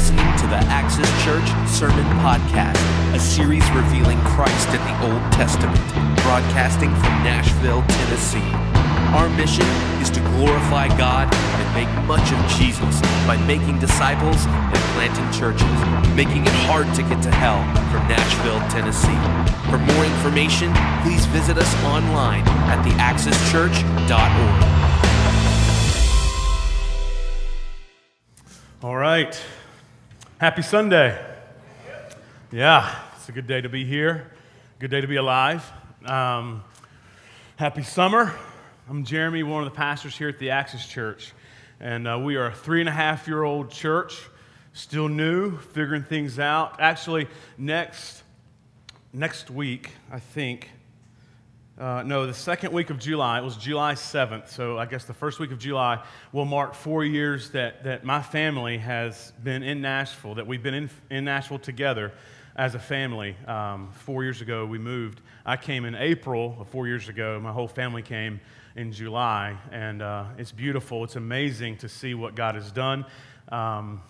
listening to the Axis Church Sermon Podcast, a series revealing Christ in the Old Testament, broadcasting from Nashville, Tennessee. Our mission is to glorify God and make much of Jesus by making disciples and planting churches, making it hard to get to hell from Nashville, Tennessee. For more information, please visit us online at theaxischurch.org. All right. Happy Sunday. Yeah, it's a good day to be here. Good day to be alive. Um, happy summer. I'm Jeremy, one of the pastors here at the Axis Church. And uh, we are a three and a half year old church, still new, figuring things out. Actually, next, next week, I think, uh, no, the second week of July, it was July 7th. So I guess the first week of July will mark four years that, that my family has been in Nashville, that we've been in, in Nashville together as a family. Um, four years ago, we moved. I came in April of four years ago. My whole family came in July. And uh, it's beautiful. It's amazing to see what God has done. Um,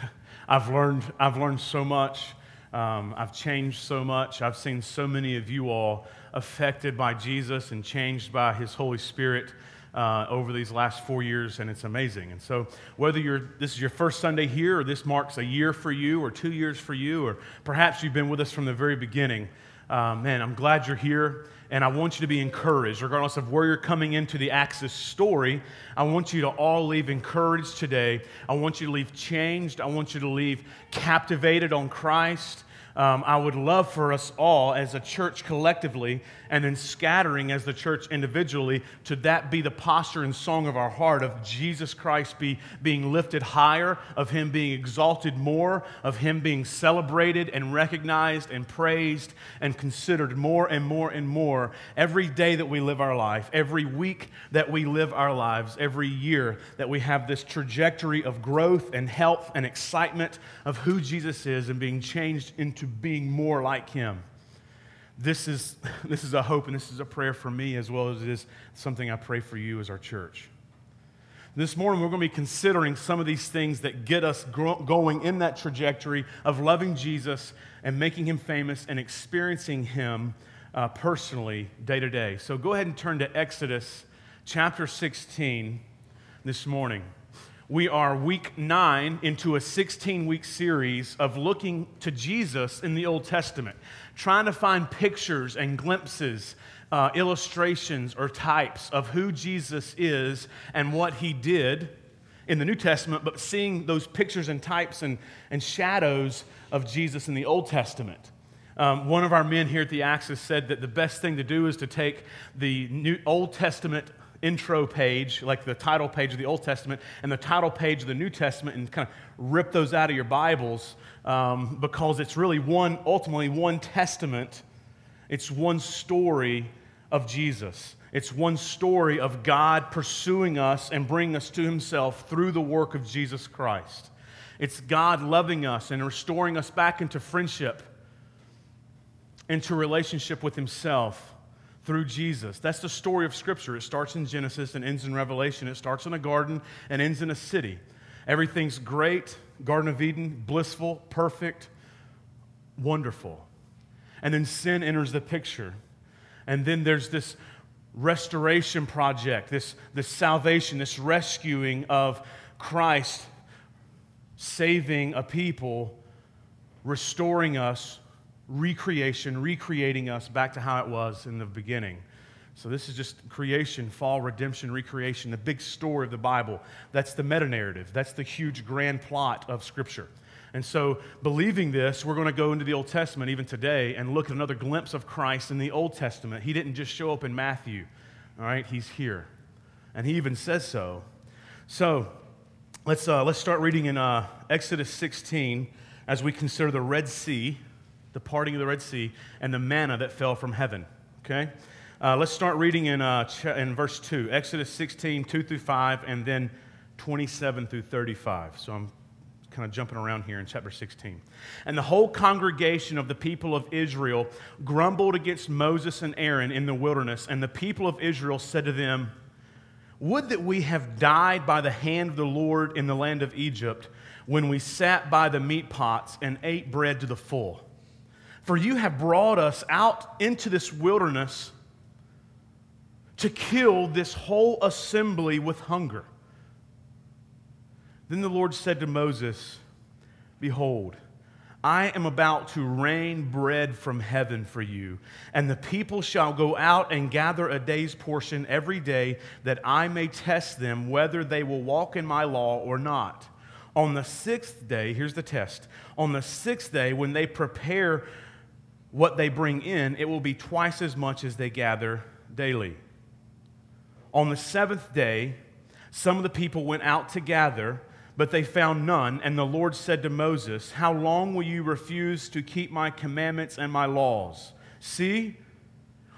I've, learned, I've learned so much. Um, I've changed so much. I've seen so many of you all affected by Jesus and changed by His Holy Spirit uh, over these last four years, and it's amazing. And so, whether you're, this is your first Sunday here, or this marks a year for you, or two years for you, or perhaps you've been with us from the very beginning, uh, man, I'm glad you're here. And I want you to be encouraged, regardless of where you're coming into the Axis story. I want you to all leave encouraged today. I want you to leave changed. I want you to leave captivated on Christ. Um, I would love for us all as a church collectively and then scattering as the church individually to that be the posture and song of our heart of Jesus Christ be, being lifted higher, of Him being exalted more, of Him being celebrated and recognized and praised and considered more and more and more every day that we live our life, every week that we live our lives, every year that we have this trajectory of growth and health and excitement of who Jesus is and being changed into being more like him. This is, this is a hope and this is a prayer for me as well as it is something I pray for you as our church. This morning, we're going to be considering some of these things that get us going in that trajectory of loving Jesus and making him famous and experiencing him uh, personally day to day. So go ahead and turn to Exodus chapter 16 this morning. We are week nine into a 16 week series of looking to Jesus in the Old Testament, trying to find pictures and glimpses, uh, illustrations, or types of who Jesus is and what he did in the New Testament, but seeing those pictures and types and, and shadows of Jesus in the Old Testament. Um, one of our men here at the Axis said that the best thing to do is to take the New, Old Testament intro page, like the title page of the Old Testament, and the title page of the New Testament, and kind of rip those out of your Bibles um, because it's really one, ultimately, one testament. It's one story of Jesus. It's one story of God pursuing us and bringing us to Himself through the work of Jesus Christ. It's God loving us and restoring us back into friendship, into relationship with Himself through Jesus. That's the story of Scripture. It starts in Genesis and ends in Revelation. It starts in a garden and ends in a city. Everything's great, Garden of Eden, blissful, perfect, wonderful. And then sin enters the picture. And then there's this restoration project, this, this salvation, this rescuing of Christ saving a people, restoring us recreation, recreating us back to how it was in the beginning. So, this is just creation, fall, redemption, recreation, the big story of the Bible. That's the meta narrative. That's the huge grand plot of Scripture. And so, believing this, we're going to go into the Old Testament even today and look at another glimpse of Christ in the Old Testament. He didn't just show up in Matthew, all right? He's here. And he even says so. So, let's, uh, let's start reading in uh, Exodus 16 as we consider the Red Sea the parting of the Red Sea, and the manna that fell from heaven. Okay? Uh, let's start reading in, uh, in verse 2, Exodus 16, 2 through 5, and then 27 through 35. So I'm kind of jumping around here in chapter 16. And the whole congregation of the people of Israel grumbled against Moses and Aaron in the wilderness, and the people of Israel said to them, Would that we have died by the hand of the Lord in the land of Egypt when we sat by the meat pots and ate bread to the full. For you have brought us out into this wilderness to kill this whole assembly with hunger. Then the Lord said to Moses, Behold, I am about to rain bread from heaven for you, and the people shall go out and gather a day's portion every day, that I may test them whether they will walk in my law or not. On the sixth day, here's the test. On the sixth day, when they prepare what they bring in, it will be twice as much as they gather daily. On the seventh day, some of the people went out to gather but they found none. And the Lord said to Moses, How long will you refuse to keep my commandments and my laws? See,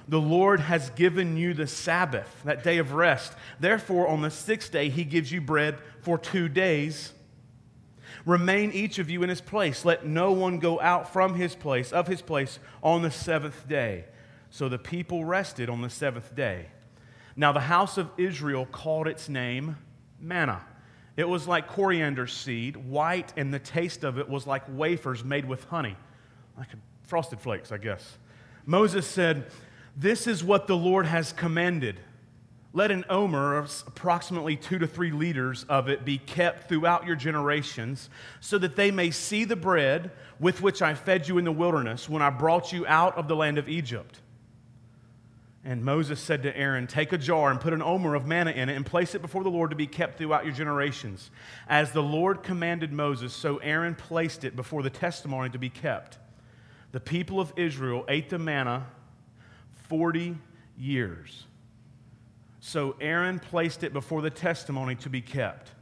the Lord has given you the Sabbath, that day of rest. Therefore, on the sixth day, he gives you bread for two days. Remain each of you in his place. Let no one go out from his place, of his place, on the seventh day. So the people rested on the seventh day. Now the house of Israel called its name manna. It was like coriander seed, white, and the taste of it was like wafers made with honey, like frosted flakes, I guess. Moses said, This is what the Lord has commanded. Let an omer, of approximately two to three liters of it, be kept throughout your generations, so that they may see the bread with which I fed you in the wilderness when I brought you out of the land of Egypt. And Moses said to Aaron, Take a jar and put an omer of manna in it and place it before the Lord to be kept throughout your generations. As the Lord commanded Moses, so Aaron placed it before the testimony to be kept. The people of Israel ate the manna 40 years. So Aaron placed it before the testimony to be kept.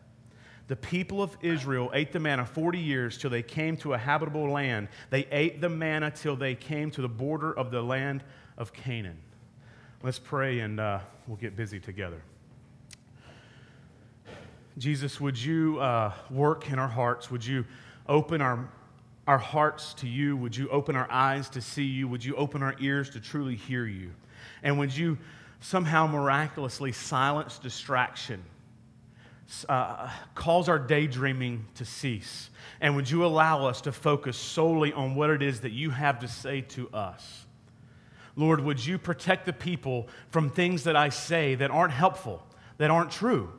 The people of Israel ate the manna 40 years till they came to a habitable land. They ate the manna till they came to the border of the land of Canaan. Let's pray and uh, we'll get busy together. Jesus, would you uh, work in our hearts? Would you open our, our hearts to you? Would you open our eyes to see you? Would you open our ears to truly hear you? And would you somehow miraculously silence distraction? Uh, cause our daydreaming to cease? And would you allow us to focus solely on what it is that you have to say to us? Lord, would you protect the people from things that I say that aren't helpful, that aren't true?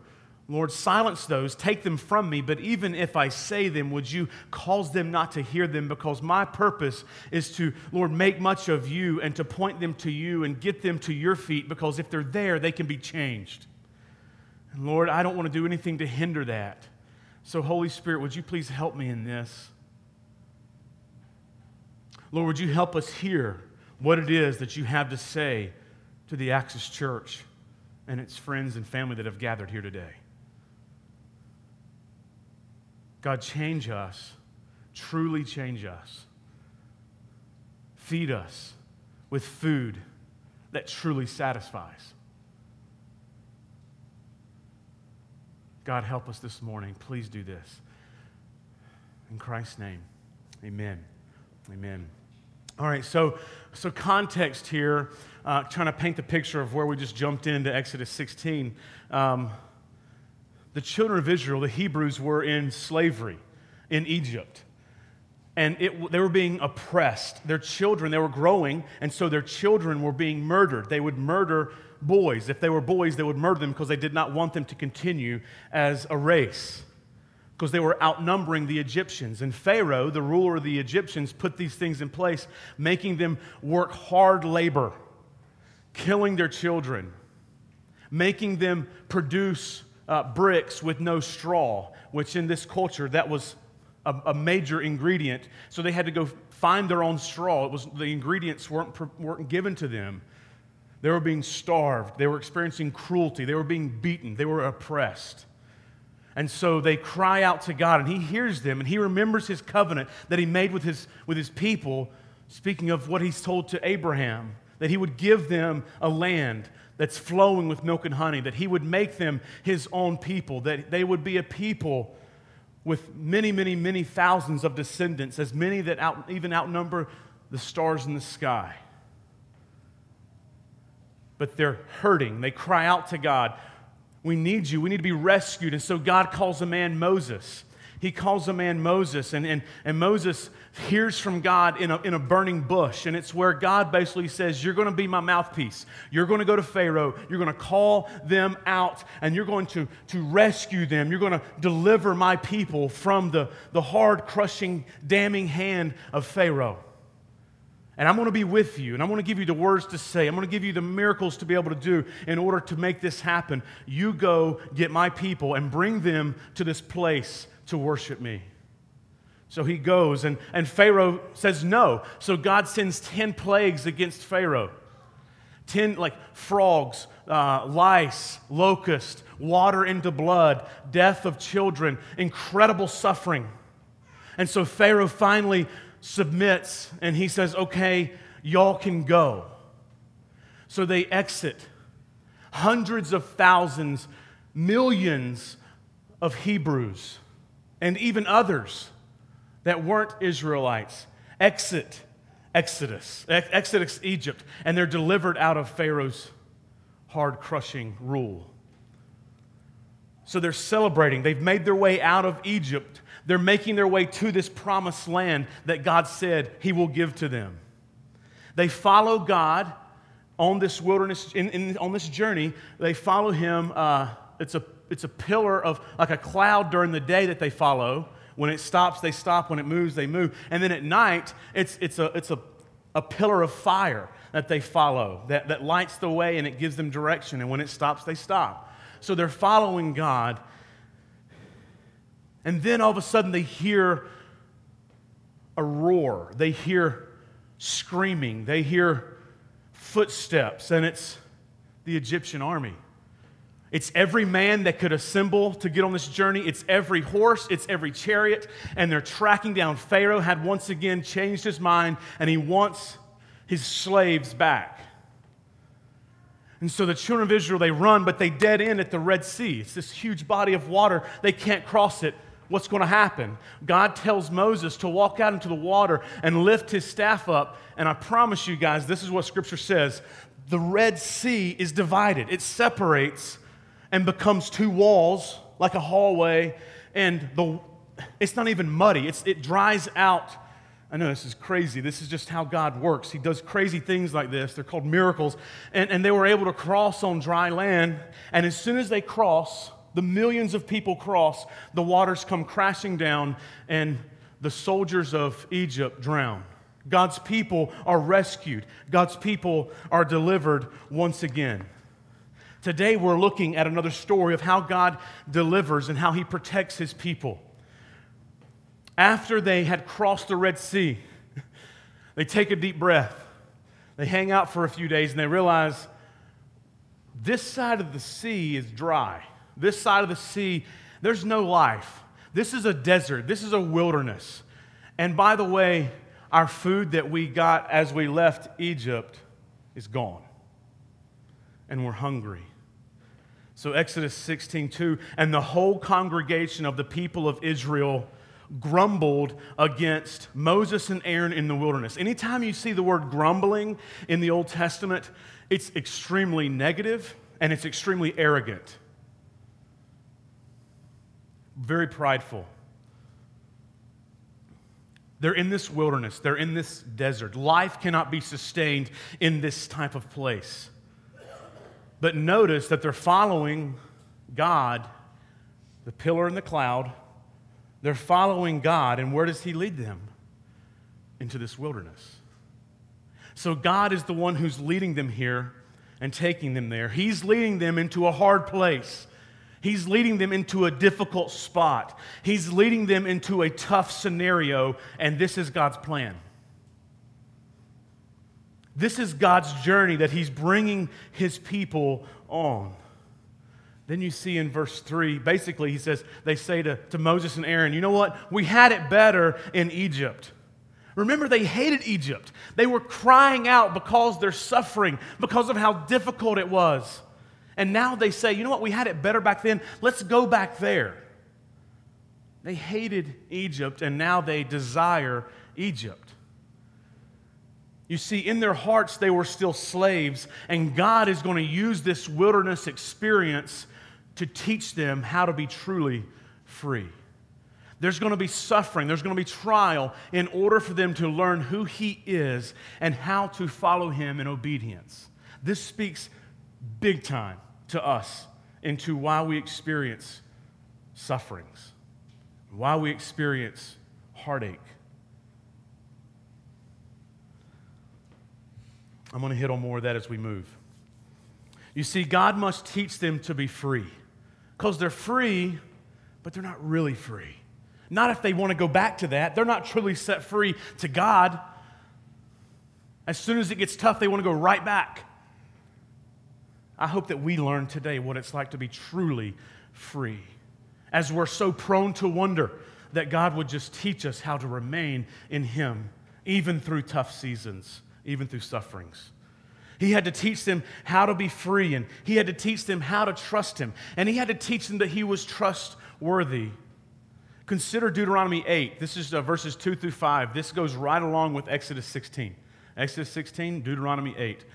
Lord, silence those, take them from me, but even if I say them, would you cause them not to hear them? Because my purpose is to, Lord, make much of you and to point them to you and get them to your feet, because if they're there, they can be changed. And Lord, I don't want to do anything to hinder that. So, Holy Spirit, would you please help me in this? Lord, would you help us hear? what it is that you have to say to the Axis Church and its friends and family that have gathered here today. God, change us, truly change us. Feed us with food that truly satisfies. God, help us this morning. Please do this. In Christ's name, amen. Amen. All right, so, so context here, uh, trying to paint the picture of where we just jumped into Exodus 16. Um, the children of Israel, the Hebrews, were in slavery in Egypt. And it, they were being oppressed. Their children, they were growing, and so their children were being murdered. They would murder boys. If they were boys, they would murder them because they did not want them to continue as a race because they were outnumbering the Egyptians. And Pharaoh, the ruler of the Egyptians, put these things in place, making them work hard labor, killing their children, making them produce uh, bricks with no straw, which in this culture, that was a, a, major ingredient. So they had to go find their own straw. It was, the ingredients weren't, weren't given to them. They were being starved. They were experiencing cruelty. They were being beaten. They were oppressed. And so they cry out to God, and He hears them, and He remembers His covenant that He made with His, with his people, speaking of what He's told to Abraham, that He would give them a land that's flowing with milk and honey, that He would make them His own people, that they would be a people with many, many, many thousands of descendants, as many that out, even outnumber the stars in the sky. But they're hurting. They cry out to God We need you. We need to be rescued. And so God calls a man Moses. He calls a man Moses, and, and, and Moses hears from God in a, in a burning bush. And it's where God basically says, You're going to be my mouthpiece. You're going to go to Pharaoh. You're going to call them out, and you're going to, to rescue them. You're going to deliver my people from the, the hard, crushing, damning hand of Pharaoh. And I'm going to be with you, and I'm going to give you the words to say. I'm going to give you the miracles to be able to do in order to make this happen. You go get my people and bring them to this place to worship me. So he goes, and, and Pharaoh says no. So God sends 10 plagues against Pharaoh 10 like frogs, uh, lice, locust, water into blood, death of children, incredible suffering. And so Pharaoh finally submits and he says, Okay, y'all can go. So they exit. Hundreds of thousands, millions of Hebrews, and even others that weren't Israelites exit Exodus, Exodus Egypt, and they're delivered out of Pharaoh's hard crushing rule. So they're celebrating. They've made their way out of Egypt they're making their way to this promised land that God said He will give to them. They follow God on this wilderness, in, in, on this journey. They follow Him. Uh, it's, a, it's a pillar of, like a cloud during the day that they follow. When it stops, they stop. When it moves, they move. And then at night, it's, it's, a, it's a, a pillar of fire that they follow that, that lights the way and it gives them direction. And when it stops, they stop. So they're following God and then all of a sudden they hear a roar. They hear screaming. They hear footsteps, and it's the Egyptian army. It's every man that could assemble to get on this journey. It's every horse, it's every chariot, and they're tracking down. Pharaoh had once again changed his mind, and he wants his slaves back. And so the children of Israel, they run, but they dead end at the Red Sea. It's this huge body of water. They can't cross it what's going to happen. God tells Moses to walk out into the water and lift his staff up. And I promise you guys, this is what Scripture says the Red Sea is divided, it separates and becomes two walls, like a hallway. And the, it's not even muddy, it's, it dries out. I know this is crazy. This is just how God works. He does crazy things like this. They're called miracles. And, and they were able to cross on dry land. And as soon as they cross, the millions of people cross, the waters come crashing down, and the soldiers of Egypt drown. God's people are rescued. God's people are delivered once again. Today, we're looking at another story of how God delivers and how He protects His people. After they had crossed the Red Sea, they take a deep breath. They hang out for a few days and they realize this side of the sea is dry. This side of the sea, there's no life. This is a desert, this is a wilderness. And by the way, our food that we got as we left Egypt is gone. And we're hungry. So, Exodus 16, 2, and the whole congregation of the people of Israel grumbled against Moses and Aaron in the wilderness. Anytime you see the word grumbling in the Old Testament, it's extremely negative and it's extremely arrogant very prideful. They're in this wilderness, they're in this desert. Life cannot be sustained in this type of place. But notice that they're following God, the pillar in the cloud. They're following God, and where does He lead them? Into this wilderness. So God is the one who's leading them here and taking them there. He's leading them into a hard place. He's leading them into a difficult spot. He's leading them into a tough scenario, and this is God's plan. This is God's journey that He's bringing His people on. Then you see in verse 3, basically, He says, they say to, to Moses and Aaron, you know what? We had it better in Egypt. Remember, they hated Egypt. They were crying out because they're suffering, because of how difficult it was. And now they say, you know what, we had it better back then. Let's go back there. They hated Egypt and now they desire Egypt. You see, in their hearts, they were still slaves, and God is going to use this wilderness experience to teach them how to be truly free. There's going to be suffering, there's going to be trial in order for them to learn who He is and how to follow Him in obedience. This speaks big time to us into why we experience sufferings, why we experience heartache. I'm going to hit on more of that as we move. You see, God must teach them to be free because they're free, but they're not really free. Not if they want to go back to that. They're not truly set free to God. As soon as it gets tough, they want to go right back. I hope that we learn today what it's like to be truly free. As we're so prone to wonder that God would just teach us how to remain in Him, even through tough seasons, even through sufferings. He had to teach them how to be free, and He had to teach them how to trust Him, and He had to teach them that He was trustworthy. Consider Deuteronomy 8. This is uh, verses 2 through 5. This goes right along with Exodus 16. Exodus 16, Deuteronomy 8.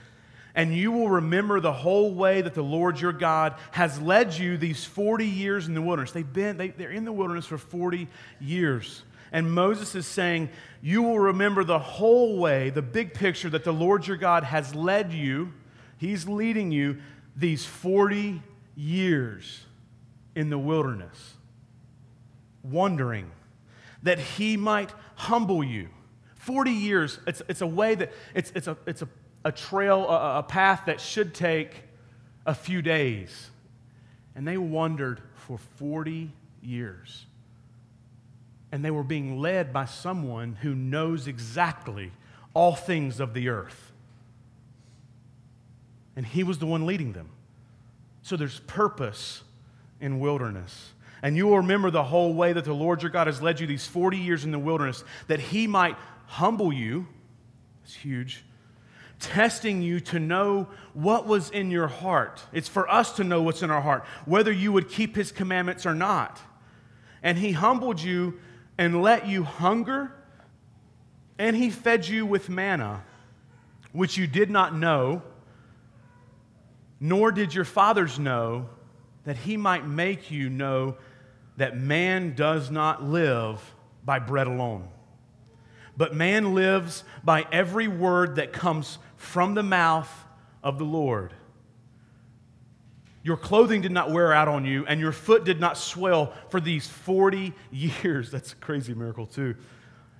And you will remember the whole way that the Lord your God has led you these 40 years in the wilderness. They've been, they, they're in the wilderness for 40 years. And Moses is saying, You will remember the whole way, the big picture that the Lord your God has led you. He's leading you these 40 years in the wilderness wondering that he might humble you. 40 years, it's, it's a way that, it's, it's, a, it's a, a trail, a, a path that should take a few days. And they wandered for 40 years. And they were being led by someone who knows exactly all things of the earth. And he was the one leading them. So there's purpose in wilderness. And you will remember the whole way that the Lord your God has led you these 40 years in the wilderness, that he might humble you. It's huge. Testing you to know what was in your heart. It's for us to know what's in our heart, whether you would keep his commandments or not. And he humbled you and let you hunger, and he fed you with manna, which you did not know, nor did your fathers know, that he might make you know that man does not live by bread alone, but man lives by every word that comes from the mouth of the Lord. Your clothing did not wear out on you, and your foot did not swell for these 40 years. That's a crazy miracle, too.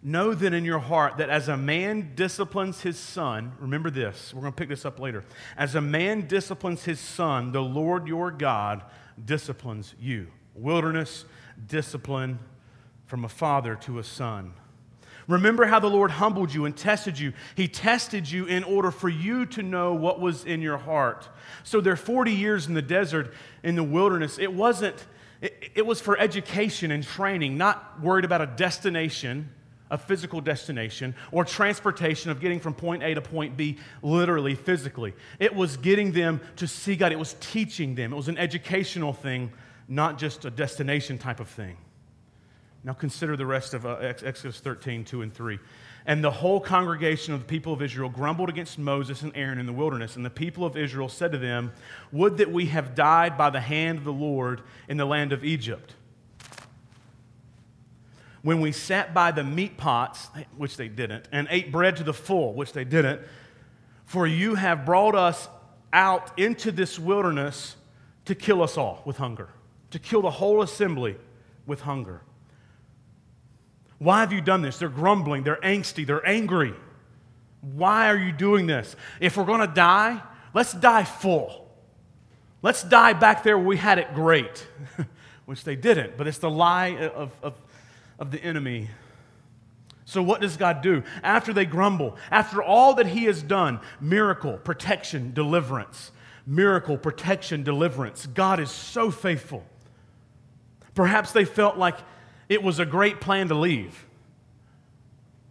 Know then in your heart that as a man disciplines his son, remember this, we're going to pick this up later. As a man disciplines his son, the Lord your God disciplines you wilderness discipline from a father to a son. Remember how the Lord humbled you and tested you. He tested you in order for you to know what was in your heart. So there 40 years in the desert, in the wilderness. It wasn't, it, it was for education and training, not worried about a destination, a physical destination, or transportation of getting from point A to point B, literally, physically. It was getting them to see God. It was teaching them. It was an educational thing not just a destination type of thing. Now consider the rest of uh, Exodus 13, 2 and 3. And the whole congregation of the people of Israel grumbled against Moses and Aaron in the wilderness. And the people of Israel said to them, Would that we have died by the hand of the Lord in the land of Egypt. When we sat by the meat pots, which they didn't, and ate bread to the full, which they didn't, for you have brought us out into this wilderness to kill us all with hunger to kill the whole assembly with hunger. Why have you done this? They're grumbling, they're angsty, they're angry. Why are you doing this? If we're going to die, let's die full. Let's die back there where we had it great, which they didn't, but it's the lie of, of, of the enemy. So, what does God do? After they grumble, after all that He has done miracle, protection, deliverance, miracle, protection, deliverance God is so faithful. Perhaps they felt like it was a great plan to leave,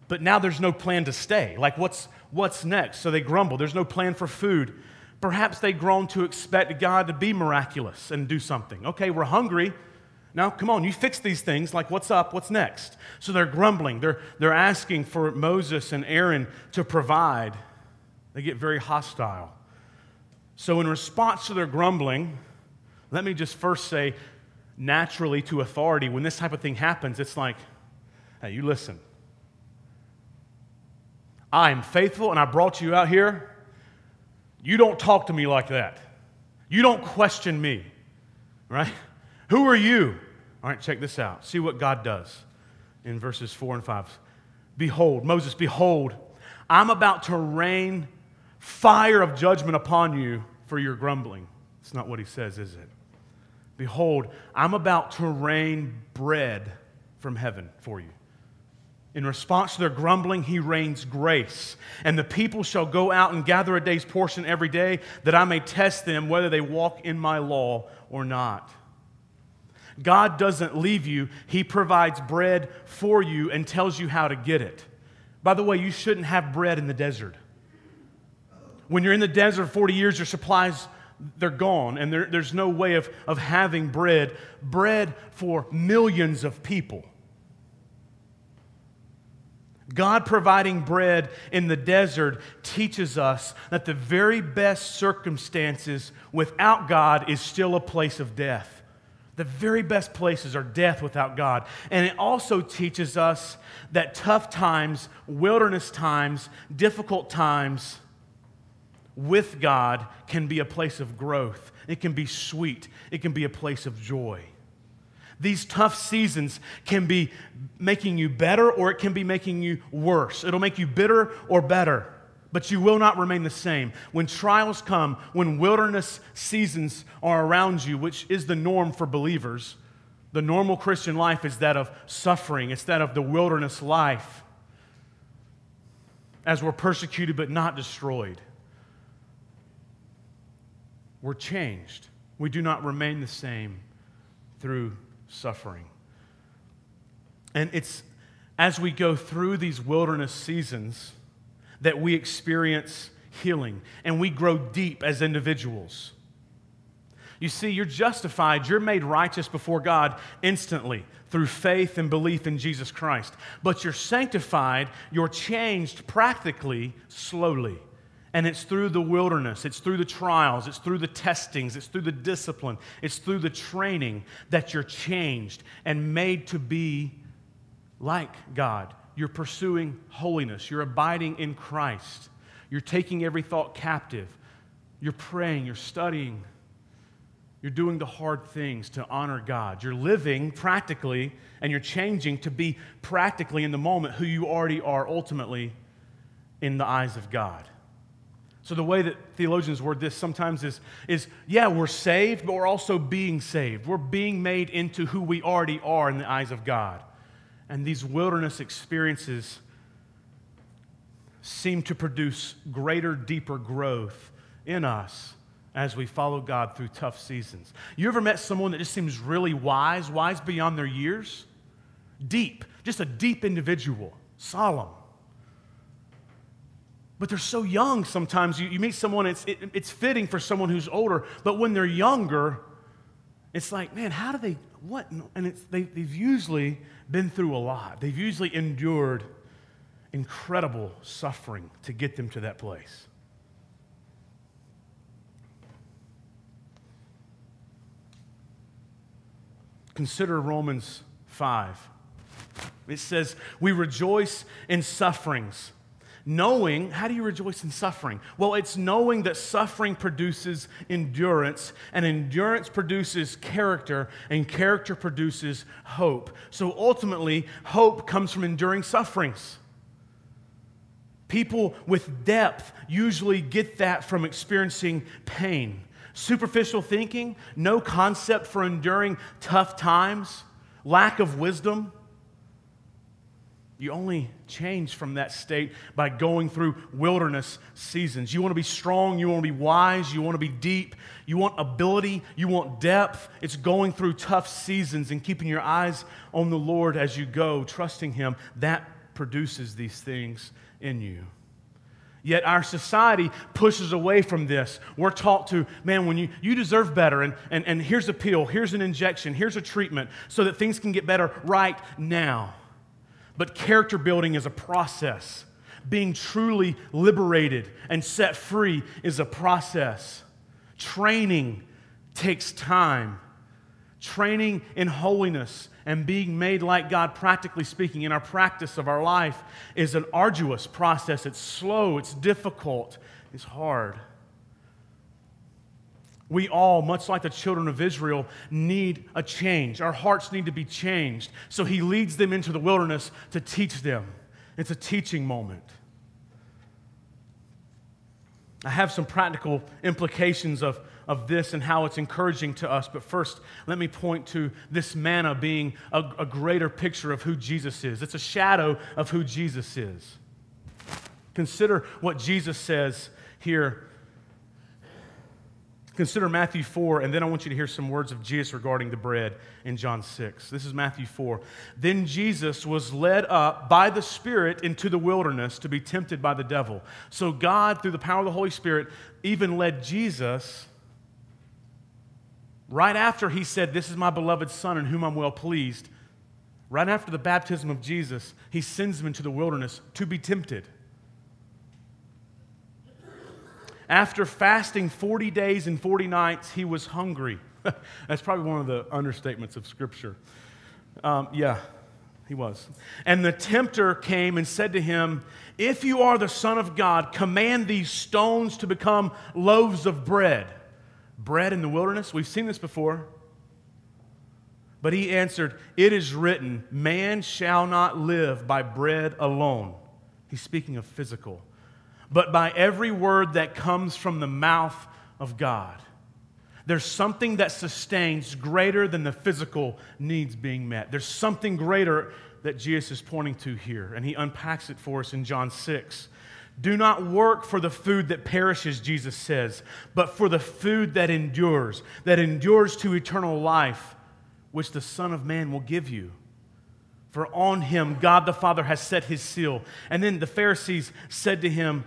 but now there's no plan to stay. Like, what's, what's next? So they grumble. There's no plan for food. Perhaps they've grown to expect God to be miraculous and do something. Okay, we're hungry. Now, come on, you fix these things. Like, what's up? What's next? So they're grumbling. They're, they're asking for Moses and Aaron to provide. They get very hostile. So, in response to their grumbling, Let me just first say, naturally to authority, when this type of thing happens, it's like, hey, you listen. I am faithful and I brought you out here. You don't talk to me like that. You don't question me, right? Who are you? All right, check this out. See what God does in verses 4 and 5. Behold, Moses, behold, I'm about to rain fire of judgment upon you for your grumbling. It's not what he says, is it? Behold, I'm about to rain bread from heaven for you. In response to their grumbling, he rains grace. And the people shall go out and gather a day's portion every day, that I may test them whether they walk in my law or not. God doesn't leave you, He provides bread for you and tells you how to get it. By the way, you shouldn't have bread in the desert. When you're in the desert 40 years, your supplies they're gone and there, there's no way of, of having bread bread for millions of people God providing bread in the desert teaches us that the very best circumstances without God is still a place of death. The very best places are death without God. And it also teaches us that tough times, wilderness times, difficult times with God can be a place of growth. It can be sweet. It can be a place of joy. These tough seasons can be making you better or it can be making you worse. It'll make you bitter or better, but you will not remain the same. When trials come, when wilderness seasons are around you, which is the norm for believers, the normal Christian life is that of suffering, it's that of the wilderness life as we're persecuted but not destroyed. We're changed. We do not remain the same through suffering. And it's as we go through these wilderness seasons that we experience healing and we grow deep as individuals. You see, you're justified, you're made righteous before God instantly through faith and belief in Jesus Christ. But you're sanctified, you're changed practically slowly. And it's through the wilderness, it's through the trials, it's through the testings, it's through the discipline, it's through the training that you're changed and made to be like God. You're pursuing holiness, you're abiding in Christ, you're taking every thought captive, you're praying, you're studying, you're doing the hard things to honor God. You're living practically and you're changing to be practically in the moment who you already are ultimately in the eyes of God. So, the way that theologians word this sometimes is, is yeah, we're saved, but we're also being saved. We're being made into who we already are in the eyes of God. And these wilderness experiences seem to produce greater, deeper growth in us as we follow God through tough seasons. You ever met someone that just seems really wise, wise beyond their years? Deep, just a deep individual, solemn but they're so young sometimes. You, you meet someone, it's, it, it's fitting for someone who's older, but when they're younger, it's like, man, how do they, what? And it's, they, they've usually been through a lot. They've usually endured incredible suffering to get them to that place. Consider Romans 5. It says, We rejoice in sufferings Knowing, how do you rejoice in suffering? Well, it's knowing that suffering produces endurance, and endurance produces character, and character produces hope. So ultimately, hope comes from enduring sufferings. People with depth usually get that from experiencing pain. Superficial thinking, no concept for enduring tough times, lack of wisdom you only change from that state by going through wilderness seasons. You want to be strong, you want to be wise, you want to be deep, you want ability, you want depth. It's going through tough seasons and keeping your eyes on the Lord as you go, trusting Him. That produces these things in you. Yet our society pushes away from this. We're taught to, man, when you, you deserve better, and, and, and here's a pill, here's an injection, here's a treatment, so that things can get better right now. But character building is a process. Being truly liberated and set free is a process. Training takes time. Training in holiness and being made like God, practically speaking, in our practice of our life is an arduous process. It's slow, it's difficult, it's hard. We all, much like the children of Israel, need a change. Our hearts need to be changed. So he leads them into the wilderness to teach them. It's a teaching moment. I have some practical implications of, of this and how it's encouraging to us. But first, let me point to this manna being a, a greater picture of who Jesus is. It's a shadow of who Jesus is. Consider what Jesus says here Consider Matthew 4, and then I want you to hear some words of Jesus regarding the bread in John 6. This is Matthew 4. Then Jesus was led up by the Spirit into the wilderness to be tempted by the devil. So God, through the power of the Holy Spirit, even led Jesus right after he said, This is my beloved Son in whom I'm well pleased. Right after the baptism of Jesus, he sends him into the wilderness to be tempted. After fasting 40 days and 40 nights, he was hungry. That's probably one of the understatements of Scripture. Um, yeah, he was. And the tempter came and said to him, If you are the Son of God, command these stones to become loaves of bread. Bread in the wilderness? We've seen this before. But he answered, It is written, Man shall not live by bread alone. He's speaking of physical but by every word that comes from the mouth of God. There's something that sustains greater than the physical needs being met. There's something greater that Jesus is pointing to here, and he unpacks it for us in John 6. Do not work for the food that perishes, Jesus says, but for the food that endures, that endures to eternal life, which the Son of Man will give you. For on him God the Father has set his seal. And then the Pharisees said to him,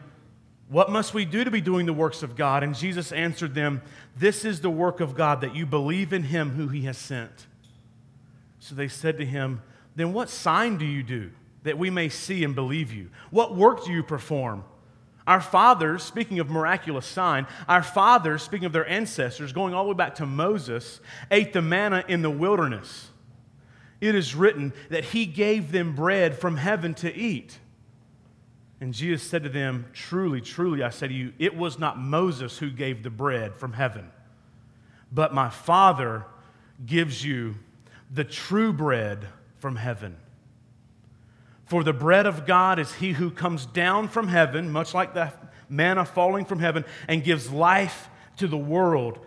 what must we do to be doing the works of God? And Jesus answered them, This is the work of God, that you believe in him who he has sent. So they said to him, Then what sign do you do that we may see and believe you? What work do you perform? Our fathers, speaking of miraculous sign, our fathers, speaking of their ancestors, going all the way back to Moses, ate the manna in the wilderness. It is written that he gave them bread from heaven to eat. And Jesus said to them, Truly, truly, I say to you, it was not Moses who gave the bread from heaven, but my Father gives you the true bread from heaven. For the bread of God is he who comes down from heaven, much like the manna falling from heaven, and gives life to the world.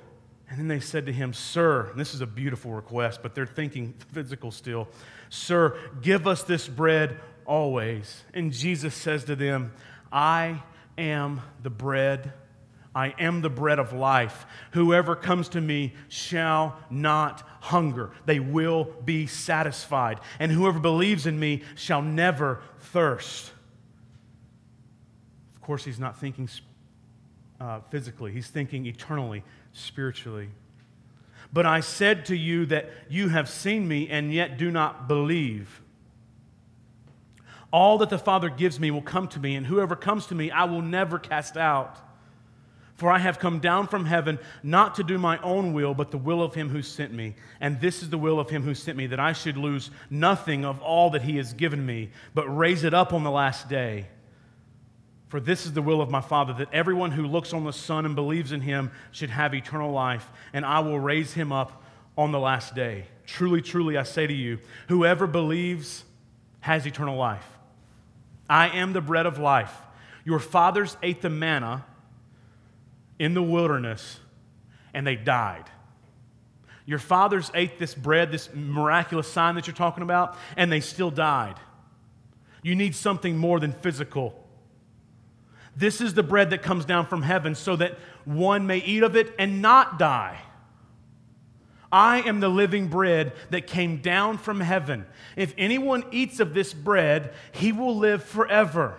And then they said to him, Sir, this is a beautiful request, but they're thinking physical still. Sir, give us this bread always. And Jesus says to them, I am the bread. I am the bread of life. Whoever comes to me shall not hunger. They will be satisfied. And whoever believes in me shall never thirst. Of course, he's not thinking uh, physically, he's thinking eternally, spiritually. But I said to you that you have seen me and yet do not believe. All that the Father gives me will come to me, and whoever comes to me, I will never cast out. For I have come down from heaven not to do my own will, but the will of him who sent me. And this is the will of him who sent me, that I should lose nothing of all that he has given me, but raise it up on the last day. For this is the will of my Father, that everyone who looks on the Son and believes in him should have eternal life, and I will raise him up on the last day. Truly, truly, I say to you, whoever believes has eternal life. I am the bread of life. Your fathers ate the manna in the wilderness and they died. Your fathers ate this bread, this miraculous sign that you're talking about, and they still died. You need something more than physical. This is the bread that comes down from heaven so that one may eat of it and not die. I am the living bread that came down from heaven. If anyone eats of this bread, he will live forever.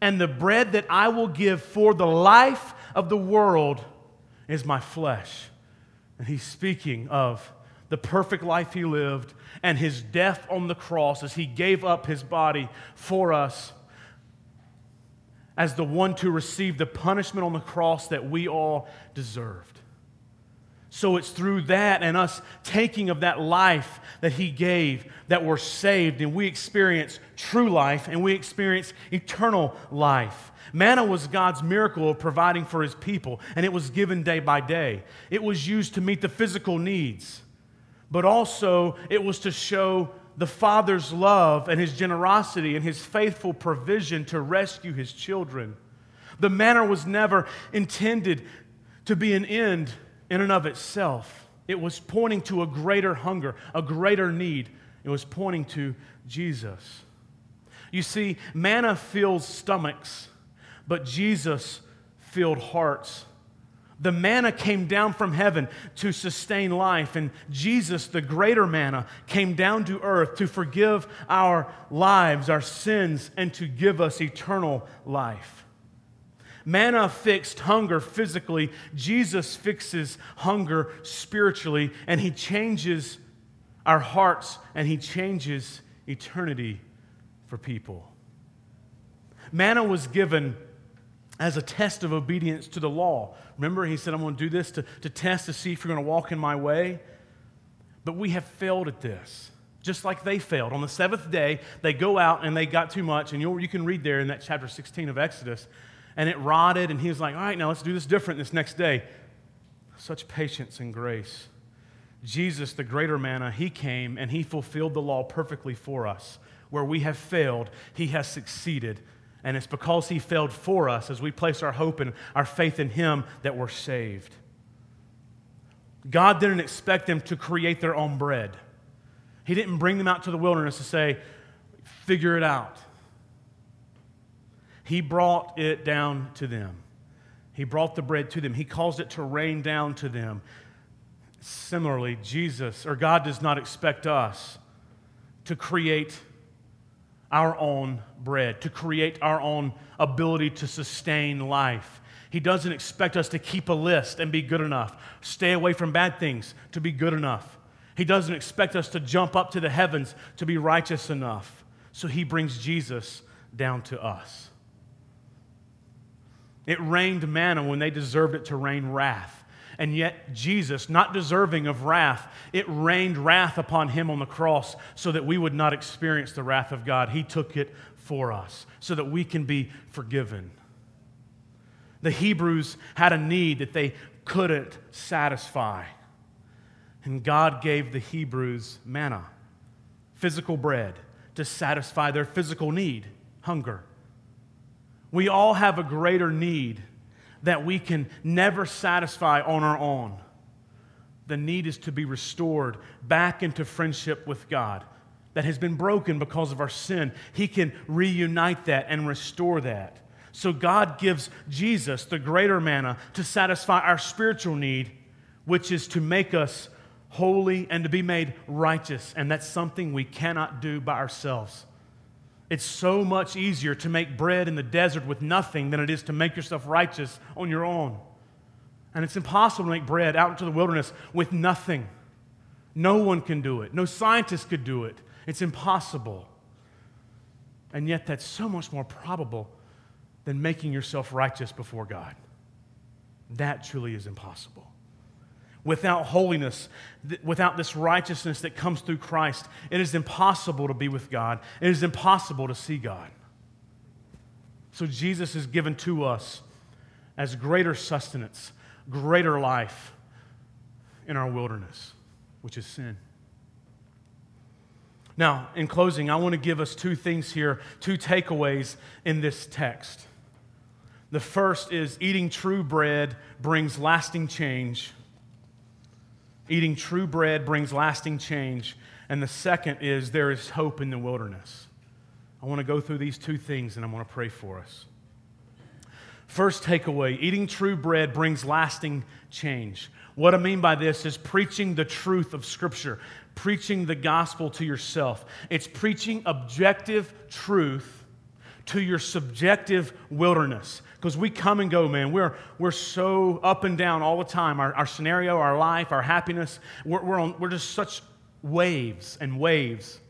And the bread that I will give for the life of the world is my flesh. And he's speaking of the perfect life he lived and his death on the cross as he gave up his body for us as the one to receive the punishment on the cross that we all deserved. So it's through that and us taking of that life that He gave that we're saved and we experience true life and we experience eternal life. Manna was God's miracle of providing for His people, and it was given day by day. It was used to meet the physical needs, but also it was to show the Father's love and His generosity and His faithful provision to rescue His children. The manna was never intended to be an end in and of itself. It was pointing to a greater hunger, a greater need. It was pointing to Jesus. You see, manna fills stomachs, but Jesus filled hearts. The manna came down from heaven to sustain life, and Jesus, the greater manna, came down to earth to forgive our lives, our sins, and to give us eternal life. Manna fixed hunger physically. Jesus fixes hunger spiritually, and he changes our hearts and he changes eternity for people. Manna was given as a test of obedience to the law. Remember, he said, I'm going to do this to, to test to see if you're going to walk in my way. But we have failed at this, just like they failed. On the seventh day, they go out and they got too much. And you can read there in that chapter 16 of Exodus and it rotted, and he was like, All right, now let's do this different this next day. Such patience and grace. Jesus, the greater manna, he came and he fulfilled the law perfectly for us. Where we have failed, he has succeeded. And it's because he failed for us as we place our hope and our faith in him that we're saved. God didn't expect them to create their own bread. He didn't bring them out to the wilderness to say, figure it out. He brought it down to them. He brought the bread to them. He caused it to rain down to them. Similarly, Jesus, or God, does not expect us to create our own bread, to create our own ability to sustain life. He doesn't expect us to keep a list and be good enough, stay away from bad things to be good enough. He doesn't expect us to jump up to the heavens to be righteous enough. So he brings Jesus down to us. It rained manna when they deserved it to rain wrath. And yet, Jesus, not deserving of wrath, it rained wrath upon him on the cross so that we would not experience the wrath of God. He took it for us so that we can be forgiven. The Hebrews had a need that they couldn't satisfy. And God gave the Hebrews manna, physical bread, to satisfy their physical need, hunger. We all have a greater need that we can never satisfy on our own. The need is to be restored back into friendship with God that has been broken because of our sin. He can reunite that and restore that. So God gives Jesus the greater manna to satisfy our spiritual need, which is to make us holy and to be made righteous. And that's something we cannot do by ourselves. It's so much easier to make bread in the desert with nothing than it is to make yourself righteous on your own. And it's impossible to make bread out into the wilderness with nothing. No one can do it. No scientist could do it. It's impossible. And yet, that's so much more probable than making yourself righteous before God. That truly is impossible. Without holiness, th- without this righteousness that comes through Christ, it is impossible to be with God. It is impossible to see God. So Jesus is given to us as greater sustenance, greater life in our wilderness, which is sin. Now, in closing, I want to give us two things here, two takeaways in this text. The first is eating true bread brings lasting change. Eating true bread brings lasting change. And the second is there is hope in the wilderness. I want to go through these two things and I want to pray for us. First takeaway eating true bread brings lasting change. What I mean by this is preaching the truth of Scripture, preaching the gospel to yourself. It's preaching objective truth to your subjective wilderness because we come and go, man. We're, we're so up and down all the time. Our, our scenario, our life, our happiness, we're, we're, on, we're just such waves and waves.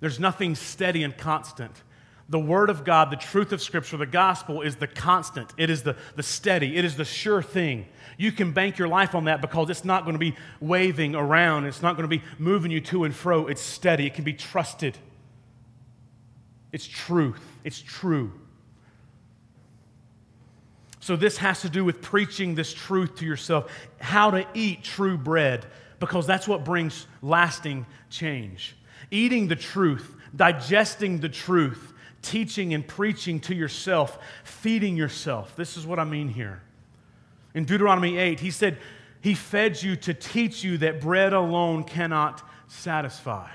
There's nothing steady and constant. The Word of God, the truth of Scripture, the gospel is the constant. It is the, the steady. It is the sure thing. You can bank your life on that because it's not going to be waving around. It's not going to be moving you to and fro. It's steady. It can be trusted. It's truth. It's true. So, this has to do with preaching this truth to yourself, how to eat true bread, because that's what brings lasting change. Eating the truth, digesting the truth, teaching and preaching to yourself, feeding yourself. This is what I mean here. In Deuteronomy 8, he said, He fed you to teach you that bread alone cannot satisfy.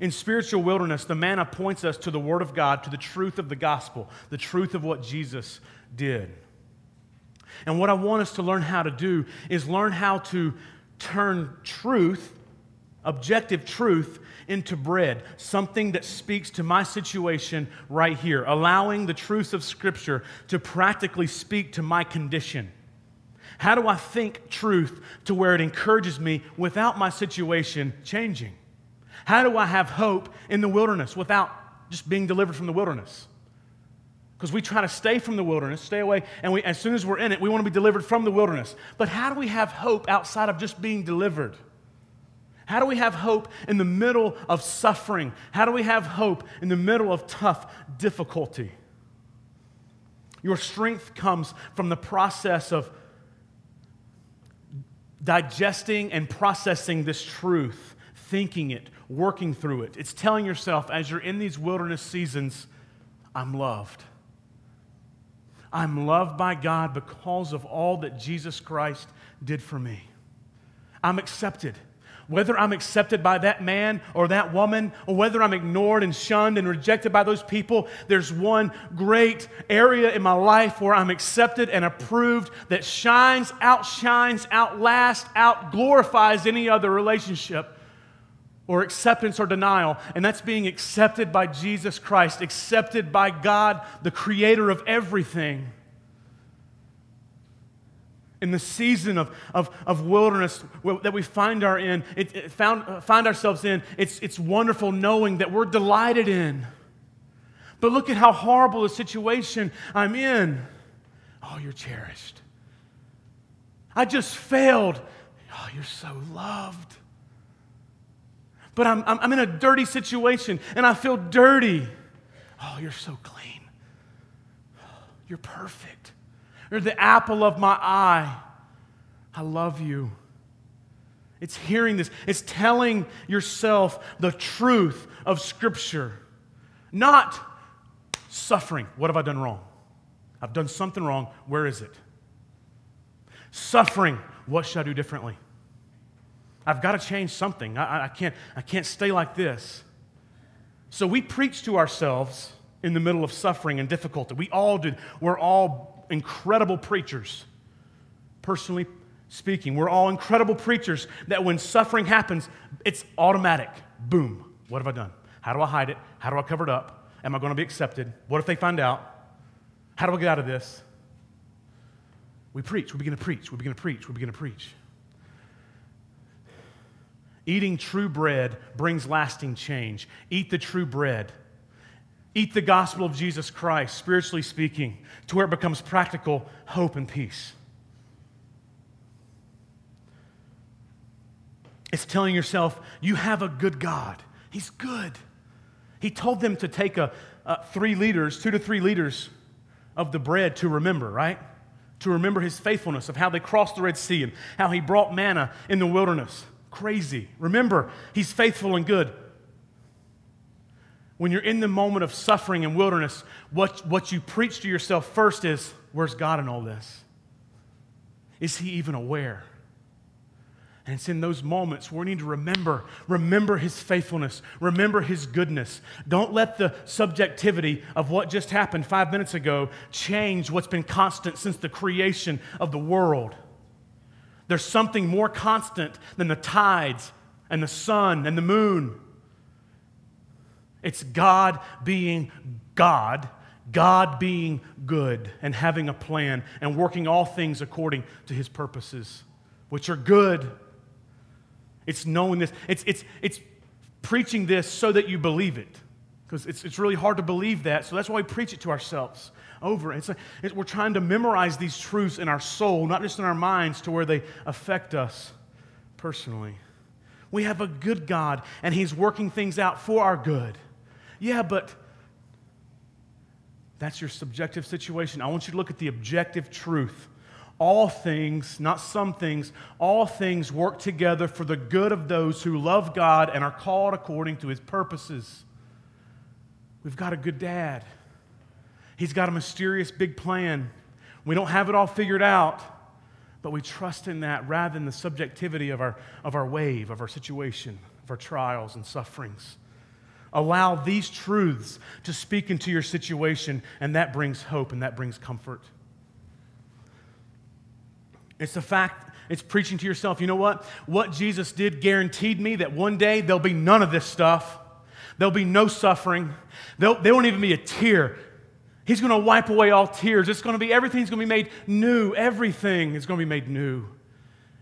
In spiritual wilderness, the manna points us to the Word of God, to the truth of the gospel, the truth of what Jesus did. And what I want us to learn how to do is learn how to turn truth, objective truth, into bread, something that speaks to my situation right here, allowing the truths of Scripture to practically speak to my condition. How do I think truth to where it encourages me without my situation changing? How do I have hope in the wilderness without just being delivered from the wilderness? Because we try to stay from the wilderness, stay away, and we, as soon as we're in it, we want to be delivered from the wilderness. But how do we have hope outside of just being delivered? How do we have hope in the middle of suffering? How do we have hope in the middle of tough difficulty? Your strength comes from the process of digesting and processing this truth, thinking it, working through it. It's telling yourself as you're in these wilderness seasons, I'm loved. I'm loved by God because of all that Jesus Christ did for me. I'm accepted. Whether I'm accepted by that man or that woman, or whether I'm ignored and shunned and rejected by those people, there's one great area in my life where I'm accepted and approved that shines, outshines, outlasts, outglorifies any other relationship or acceptance or denial, and that's being accepted by Jesus Christ, accepted by God, the creator of everything. In the season of, of, of wilderness that we find, our in, it, it found, uh, find ourselves in, it's, it's wonderful knowing that we're delighted in. But look at how horrible the situation I'm in. Oh, you're cherished. I just failed. Oh, you're so loved but I'm, I'm, I'm in a dirty situation and I feel dirty. Oh, you're so clean. You're perfect. You're the apple of my eye. I love you. It's hearing this, it's telling yourself the truth of Scripture, not suffering. What have I done wrong? I've done something wrong. Where is it? Suffering. What should I do differently? I've got to change something. I, I, can't, I can't stay like this. So we preach to ourselves in the middle of suffering and difficulty. We all do. We're all incredible preachers. Personally speaking, we're all incredible preachers that when suffering happens, it's automatic. Boom. What have I done? How do I hide it? How do I cover it up? Am I going to be accepted? What if they find out? How do I get out of this? We preach. We begin to preach. We begin to preach. We begin to preach. Eating true bread brings lasting change. Eat the true bread. Eat the gospel of Jesus Christ, spiritually speaking, to where it becomes practical hope and peace. It's telling yourself, you have a good God. He's good. He told them to take a, a three liters, two to three liters of the bread to remember, right? To remember his faithfulness, of how they crossed the Red Sea and how he brought manna in the wilderness crazy. Remember, He's faithful and good. When you're in the moment of suffering and wilderness, what, what you preach to yourself first is where's God in all this? Is He even aware? And it's in those moments where we need to remember, remember his faithfulness, remember his goodness. Don't let the subjectivity of what just happened five minutes ago change what's been constant since the creation of the world. There's something more constant than the tides and the sun and the moon. It's God being God, God being good and having a plan and working all things according to his purposes, which are good. It's knowing this, it's, it's, it's preaching this so that you believe it. Because it's, it's really hard to believe that. So that's why we preach it to ourselves over. It's, a, it, we're trying to memorize these truths in our soul, not just in our minds, to where they affect us personally. We have a good God, and He's working things out for our good. Yeah, but that's your subjective situation. I want you to look at the objective truth. All things, not some things, all things work together for the good of those who love God and are called according to His purposes. We've got a good dad. He's got a mysterious big plan. We don't have it all figured out, but we trust in that rather than the subjectivity of our, of our wave, of our situation, of our trials and sufferings. Allow these truths to speak into your situation, and that brings hope and that brings comfort. It's the fact, it's preaching to yourself, you know what? What Jesus did guaranteed me that one day there'll be none of this stuff. There'll be no suffering. There'll, there won't even be a tear. He's going to wipe away all tears. It's going to be, everything's going to be made new. Everything is going to be made new.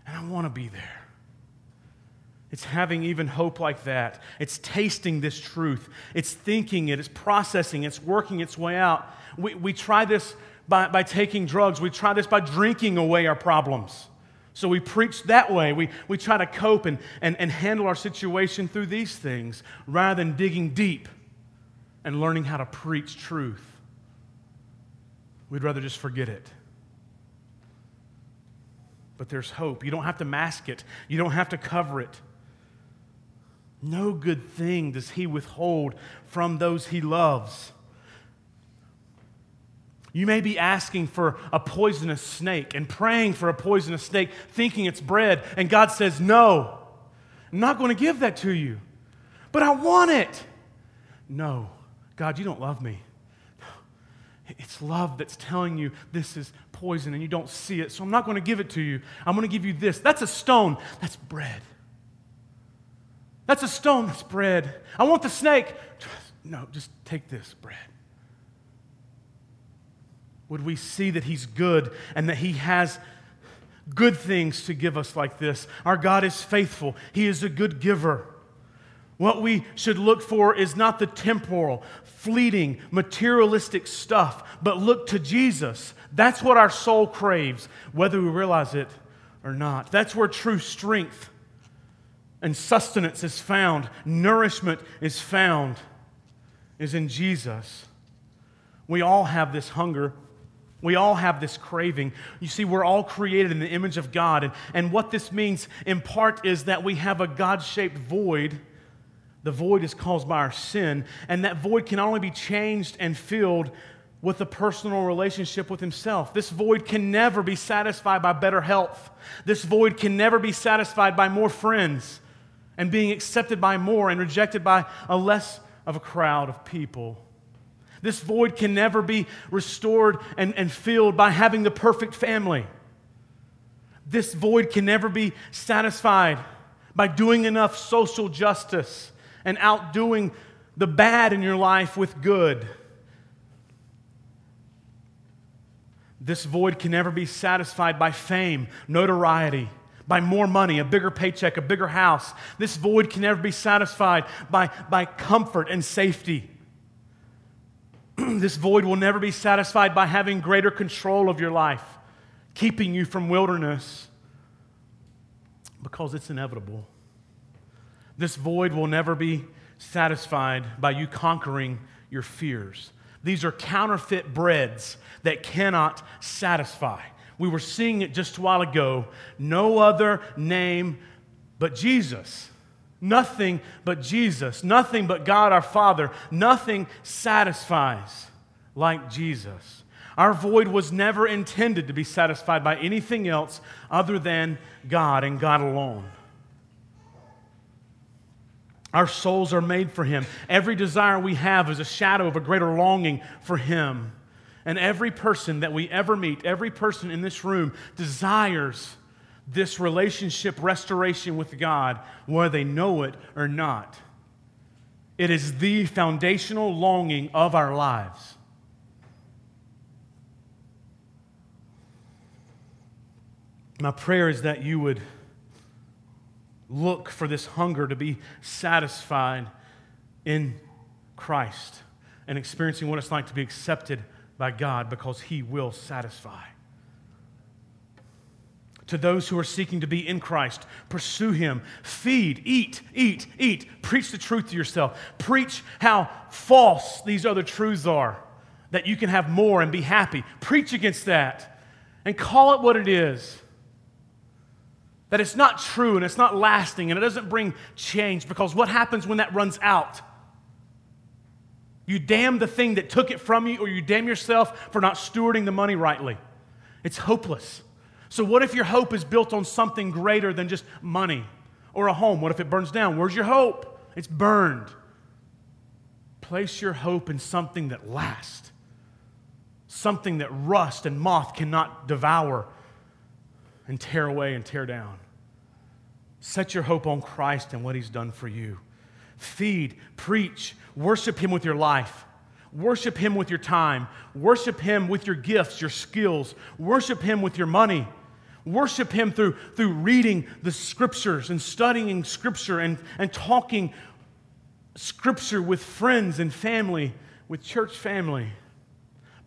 And I want to be there. It's having even hope like that. It's tasting this truth. It's thinking it. It's processing. It. It's working its way out. We, we try this by, by taking drugs. We try this by drinking away our problems. So we preach that way. We, we try to cope and, and, and handle our situation through these things rather than digging deep and learning how to preach truth. We'd rather just forget it. But there's hope. You don't have to mask it, you don't have to cover it. No good thing does he withhold from those he loves. You may be asking for a poisonous snake and praying for a poisonous snake, thinking it's bread, and God says, No, I'm not going to give that to you, but I want it. No, God, you don't love me. It's love that's telling you this is poison and you don't see it, so I'm not going to give it to you. I'm going to give you this. That's a stone, that's bread. That's a stone, that's bread. I want the snake. No, just take this bread. Would we see that He's good and that He has good things to give us like this? Our God is faithful, He is a good giver. What we should look for is not the temporal, fleeting, materialistic stuff, but look to Jesus. That's what our soul craves, whether we realize it or not. That's where true strength and sustenance is found, nourishment is found, is in Jesus. We all have this hunger. We all have this craving. You see, we're all created in the image of God. And, and what this means, in part, is that we have a God shaped void. The void is caused by our sin. And that void can only be changed and filled with a personal relationship with Himself. This void can never be satisfied by better health. This void can never be satisfied by more friends and being accepted by more and rejected by a less of a crowd of people. This void can never be restored and, and filled by having the perfect family. This void can never be satisfied by doing enough social justice and outdoing the bad in your life with good. This void can never be satisfied by fame, notoriety, by more money, a bigger paycheck, a bigger house. This void can never be satisfied by, by comfort and safety. this void will never be satisfied by having greater control of your life, keeping you from wilderness, because it's inevitable. This void will never be satisfied by you conquering your fears. These are counterfeit breads that cannot satisfy. We were seeing it just a while ago. No other name but Jesus. Nothing but Jesus. Nothing but God our Father. Nothing satisfies like Jesus. Our void was never intended to be satisfied by anything else other than God and God alone. Our souls are made for Him. Every desire we have is a shadow of a greater longing for Him. And every person that we ever meet, every person in this room desires this relationship restoration with God, whether they know it or not. It is the foundational longing of our lives. My prayer is that you would look for this hunger to be satisfied in Christ and experiencing what it's like to be accepted by God because He will satisfy. To those who are seeking to be in Christ, pursue Him. Feed, eat, eat, eat. Preach the truth to yourself. Preach how false these other truths are, that you can have more and be happy. Preach against that and call it what it is. That it's not true and it's not lasting and it doesn't bring change because what happens when that runs out? You damn the thing that took it from you, or you damn yourself for not stewarding the money rightly. It's hopeless. So, what if your hope is built on something greater than just money or a home? What if it burns down? Where's your hope? It's burned. Place your hope in something that lasts, something that rust and moth cannot devour and tear away and tear down. Set your hope on Christ and what He's done for you. Feed, preach, worship Him with your life. Worship Him with your time. Worship Him with your gifts, your skills. Worship Him with your money. Worship Him through, through reading the scriptures and studying scripture and, and talking scripture with friends and family, with church family.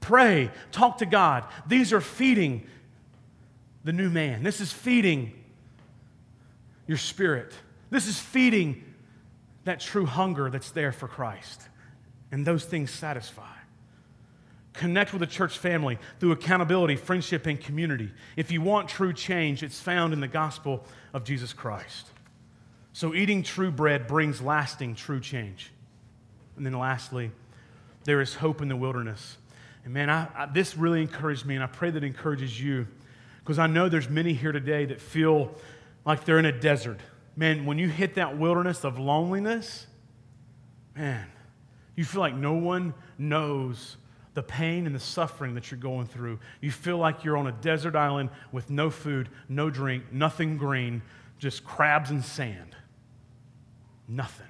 Pray, talk to God. These are feeding the new man. This is feeding your spirit. This is feeding that true hunger that's there for Christ. And those things satisfy. Connect with the church family through accountability, friendship, and community. If you want true change, it's found in the gospel of Jesus Christ. So, eating true bread brings lasting, true change. And then, lastly, there is hope in the wilderness. And man, I, I, this really encouraged me, and I pray that it encourages you because I know there's many here today that feel like they're in a desert. Man, when you hit that wilderness of loneliness, man, you feel like no one knows the pain and the suffering that you're going through. You feel like you're on a desert island with no food, no drink, nothing green, just crabs and sand. Nothing.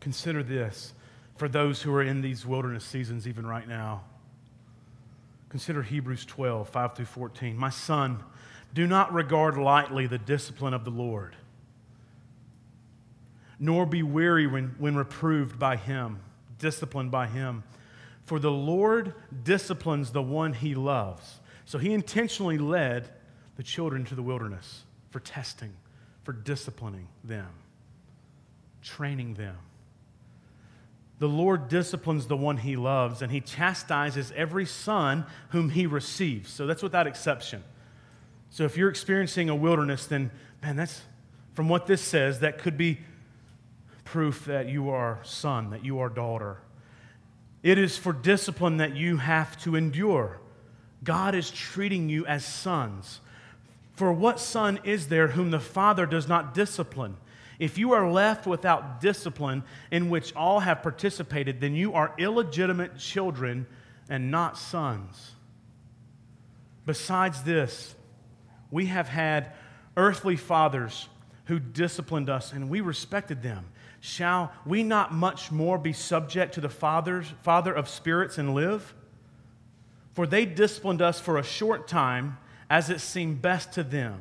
Consider this for those who are in these wilderness seasons, even right now. Consider Hebrews 12, 5 through 14. My son, do not regard lightly the discipline of the Lord, nor be weary when, when reproved by him, disciplined by him. For the Lord disciplines the one he loves. So he intentionally led the children to the wilderness for testing, for disciplining them, training them. The Lord disciplines the one he loves, and he chastises every son whom he receives. So that's without exception. So if you're experiencing a wilderness, then, man, that's from what this says, that could be proof that you are son, that you are daughter. It is for discipline that you have to endure. God is treating you as sons. For what son is there whom the Father does not discipline? If you are left without discipline in which all have participated, then you are illegitimate children and not sons. Besides this, we have had earthly fathers who disciplined us and we respected them. Shall we not much more be subject to the fathers, Father of spirits and live? For they disciplined us for a short time as it seemed best to them.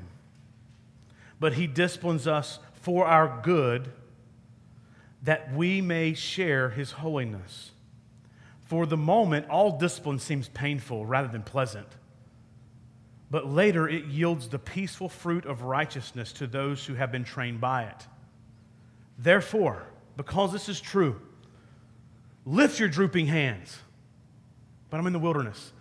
But he disciplines us for our good, that we may share his holiness. For the moment, all discipline seems painful rather than pleasant. But later, it yields the peaceful fruit of righteousness to those who have been trained by it. Therefore, because this is true, lift your drooping hands. But I'm in the wilderness.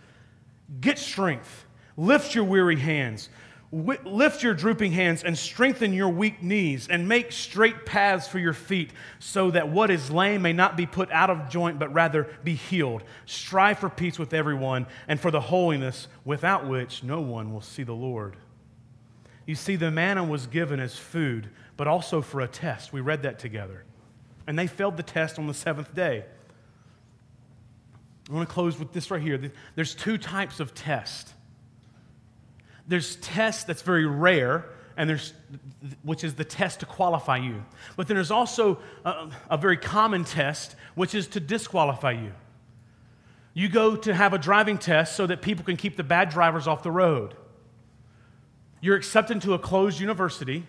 Get strength. Lift your weary hands lift your drooping hands and strengthen your weak knees and make straight paths for your feet so that what is lame may not be put out of joint but rather be healed. Strive for peace with everyone and for the holiness without which no one will see the lord. You see the manna was given as food but also for a test. We read that together. And they failed the test on the seventh day. I want to close with this right here. There's two types of test there's tests that's very rare, and there's which is the test to qualify you. But then there's also a, a very common test, which is to disqualify you. You go to have a driving test so that people can keep the bad drivers off the road. You're accepted to a closed university,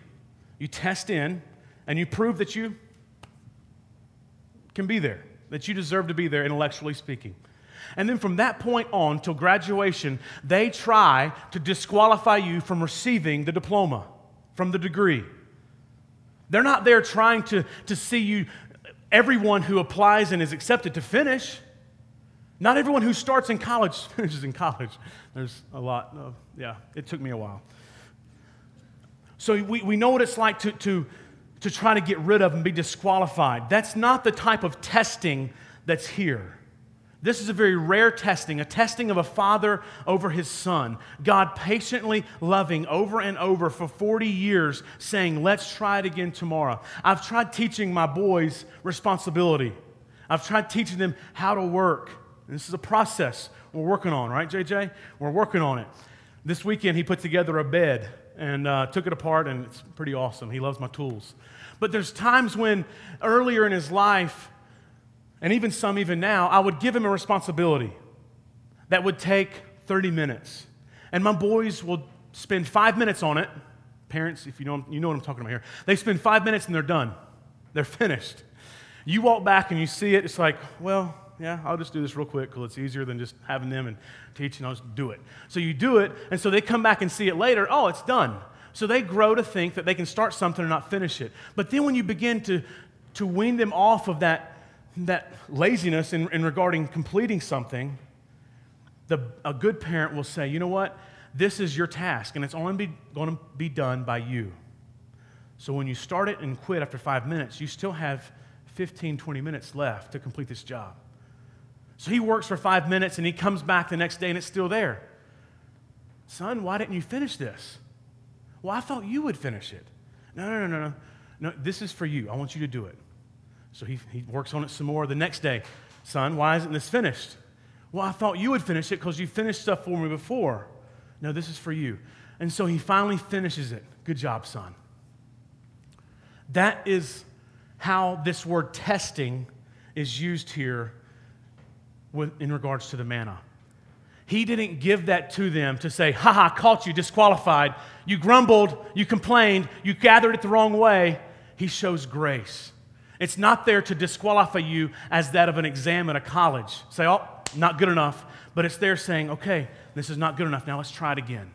you test in, and you prove that you can be there, that you deserve to be there, intellectually speaking. And then from that point on till graduation, they try to disqualify you from receiving the diploma, from the degree. They're not there trying to, to see you, everyone who applies and is accepted to finish. Not everyone who starts in college finishes in college. There's a lot of, yeah, it took me a while. So we, we know what it's like to, to, to try to get rid of and be disqualified. That's not the type of testing that's here. This is a very rare testing, a testing of a father over his son. God patiently loving over and over for 40 years, saying, Let's try it again tomorrow. I've tried teaching my boys responsibility, I've tried teaching them how to work. This is a process we're working on, right, JJ? We're working on it. This weekend, he put together a bed and uh, took it apart, and it's pretty awesome. He loves my tools. But there's times when earlier in his life, and even some even now, I would give him a responsibility that would take 30 minutes. And my boys will spend five minutes on it. Parents, if you know, you know what I'm talking about here. They spend five minutes and they're done. They're finished. You walk back and you see it, it's like, well, yeah, I'll just do this real quick because it's easier than just having them and teaching. I'll just do it. So you do it, and so they come back and see it later. Oh, it's done. So they grow to think that they can start something and not finish it. But then when you begin to, to wean them off of that that laziness in, in regarding completing something, the, a good parent will say, you know what? This is your task, and it's only going to be done by you. So when you start it and quit after five minutes, you still have 15, 20 minutes left to complete this job. So he works for five minutes and he comes back the next day and it's still there. Son, why didn't you finish this? Well, I thought you would finish it. No, no, no, no, no. No, this is for you. I want you to do it. So he, he works on it some more the next day. Son, why isn't this finished? Well, I thought you would finish it because you finished stuff for me before. No, this is for you. And so he finally finishes it. Good job, son. That is how this word testing is used here with, in regards to the manna. He didn't give that to them to say, ha ha, caught you, disqualified. You grumbled, you complained, you gathered it the wrong way. He shows grace. It's not there to disqualify you as that of an exam at a college. Say, oh, not good enough. But it's there saying, okay, this is not good enough. Now let's try it again.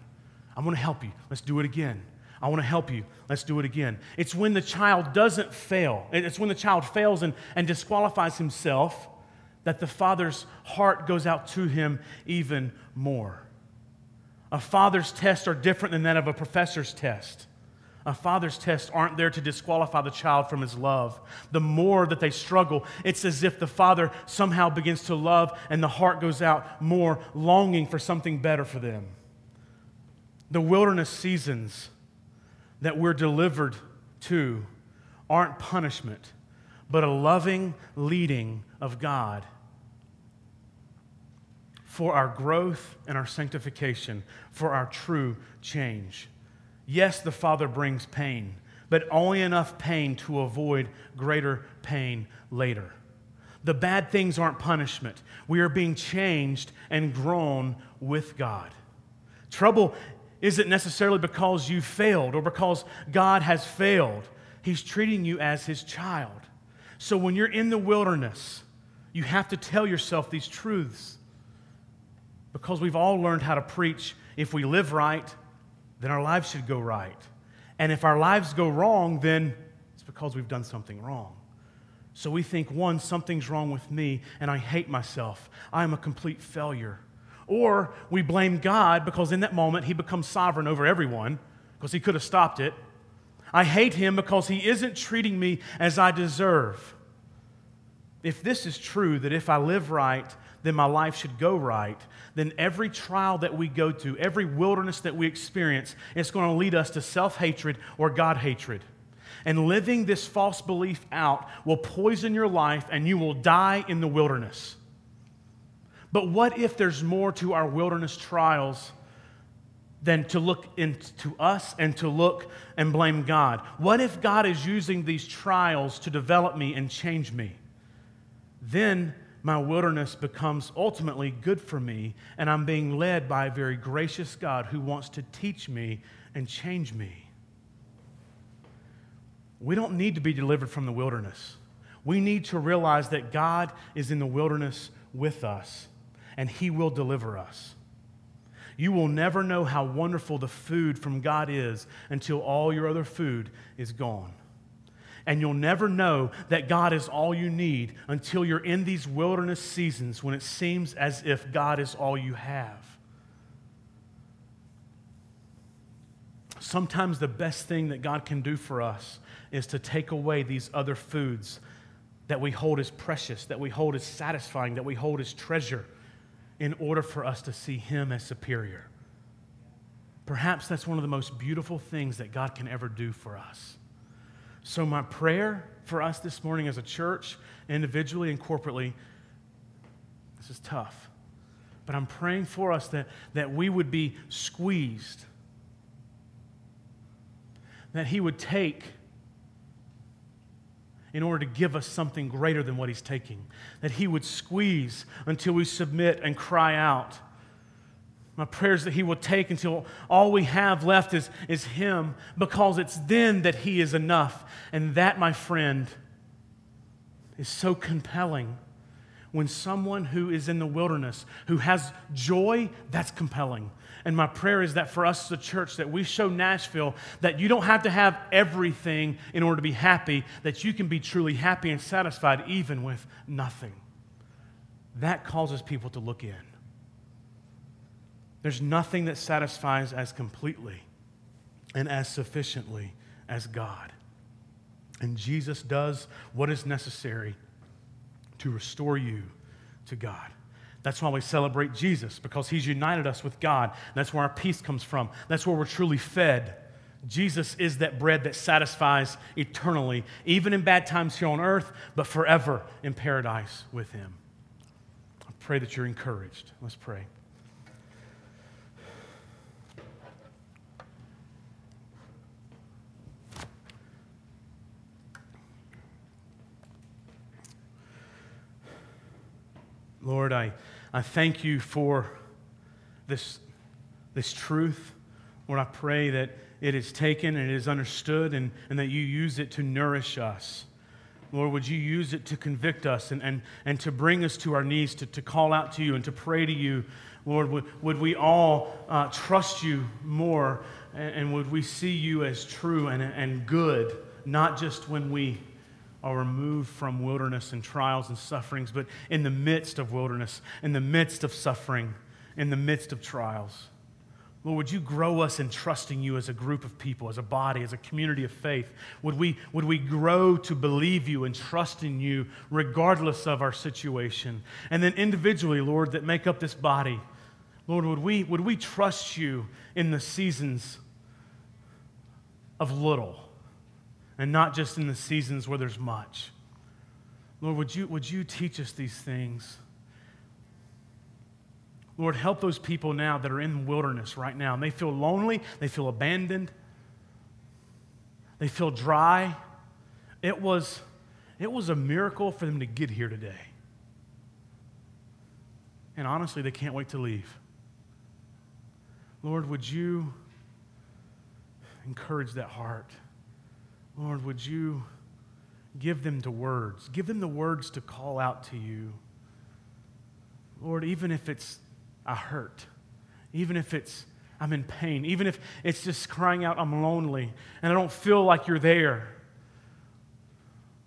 I want to help you. Let's do it again. I want to help you. Let's do it again. It's when the child doesn't fail, it's when the child fails and, and disqualifies himself that the father's heart goes out to him even more. A father's tests are different than that of a professor's test. A father's tests aren't there to disqualify the child from his love. The more that they struggle, it's as if the father somehow begins to love and the heart goes out more longing for something better for them. The wilderness seasons that we're delivered to aren't punishment, but a loving leading of God for our growth and our sanctification, for our true change. Yes, the Father brings pain, but only enough pain to avoid greater pain later. The bad things aren't punishment. We are being changed and grown with God. Trouble isn't necessarily because you failed or because God has failed. He's treating you as his child. So when you're in the wilderness, you have to tell yourself these truths because we've all learned how to preach if we live right then our lives should go right. And if our lives go wrong, then it's because we've done something wrong. So we think, one, something's wrong with me and I hate myself. I am a complete failure. Or we blame God because in that moment he becomes sovereign over everyone because he could have stopped it. I hate him because he isn't treating me as I deserve. If this is true, that if I live right, then my life should go right, then every trial that we go to, every wilderness that we experience, it's going to lead us to self hatred or God hatred. And living this false belief out will poison your life and you will die in the wilderness. But what if there's more to our wilderness trials than to look into us and to look and blame God? What if God is using these trials to develop me and change me? Then my wilderness becomes ultimately good for me, and I'm being led by a very gracious God who wants to teach me and change me. We don't need to be delivered from the wilderness. We need to realize that God is in the wilderness with us, and He will deliver us. You will never know how wonderful the food from God is until all your other food is gone. And you'll never know that God is all you need until you're in these wilderness seasons when it seems as if God is all you have. Sometimes the best thing that God can do for us is to take away these other foods that we hold as precious, that we hold as satisfying, that we hold as treasure in order for us to see Him as superior. Perhaps that's one of the most beautiful things that God can ever do for us. So, my prayer for us this morning as a church, individually and corporately, this is tough, but I'm praying for us that, that we would be squeezed, that He would take in order to give us something greater than what He's taking. That He would squeeze until we submit and cry out. My prayer is that He will take until all we have left is, is Him, because it's then that He is enough. And that, my friend, is so compelling. When someone who is in the wilderness, who has joy, that's compelling. And my prayer is that for us a church, that we show Nashville that you don't have to have everything in order to be happy, that you can be truly happy and satisfied even with nothing. That causes people to look in. There's nothing that satisfies as completely and as sufficiently as God. And Jesus does what is necessary to restore you to God. That's why we celebrate Jesus, because he's united us with God. That's where our peace comes from. That's where we're truly fed. Jesus is that bread that satisfies eternally, even in bad times here on earth, but forever in paradise with him. I pray that you're encouraged. Let's pray. Lord, I, I thank you for this, this truth. Lord, I pray that it is taken and it is understood and, and that you use it to nourish us. Lord, would you use it to convict us and, and, and to bring us to our knees, to, to call out to you and to pray to you? Lord, would, would we all uh, trust you more and, and would we see you as true and, and good, not just when we are removed from wilderness and trials and sufferings, but in the midst of wilderness, in the midst of suffering, in the midst of trials. Lord, would you grow us in trusting you as a group of people, as a body, as a community of faith? Would we, would we grow to believe you and trust in you regardless of our situation? And then individually, Lord, that make up this body, Lord, would we, would we trust you in the seasons of little? And not just in the seasons where there's much. Lord, would you, would you teach us these things? Lord, help those people now that are in the wilderness right now and they feel lonely, they feel abandoned, they feel dry. It was, it was a miracle for them to get here today. And honestly, they can't wait to leave. Lord, would you encourage that heart? Lord, would you give them the words? Give them the words to call out to you. Lord, even if it's a hurt, even if it's I'm in pain, even if it's just crying out, I'm lonely, and I don't feel like you're there.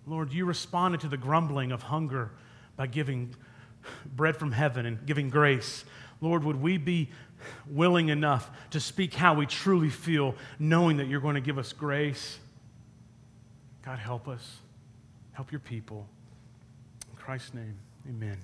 Lord, you responded to the grumbling of hunger by giving bread from heaven and giving grace. Lord, would we be willing enough to speak how we truly feel, knowing that you're going to give us grace? God, help us. Help your people. In Christ's name, amen.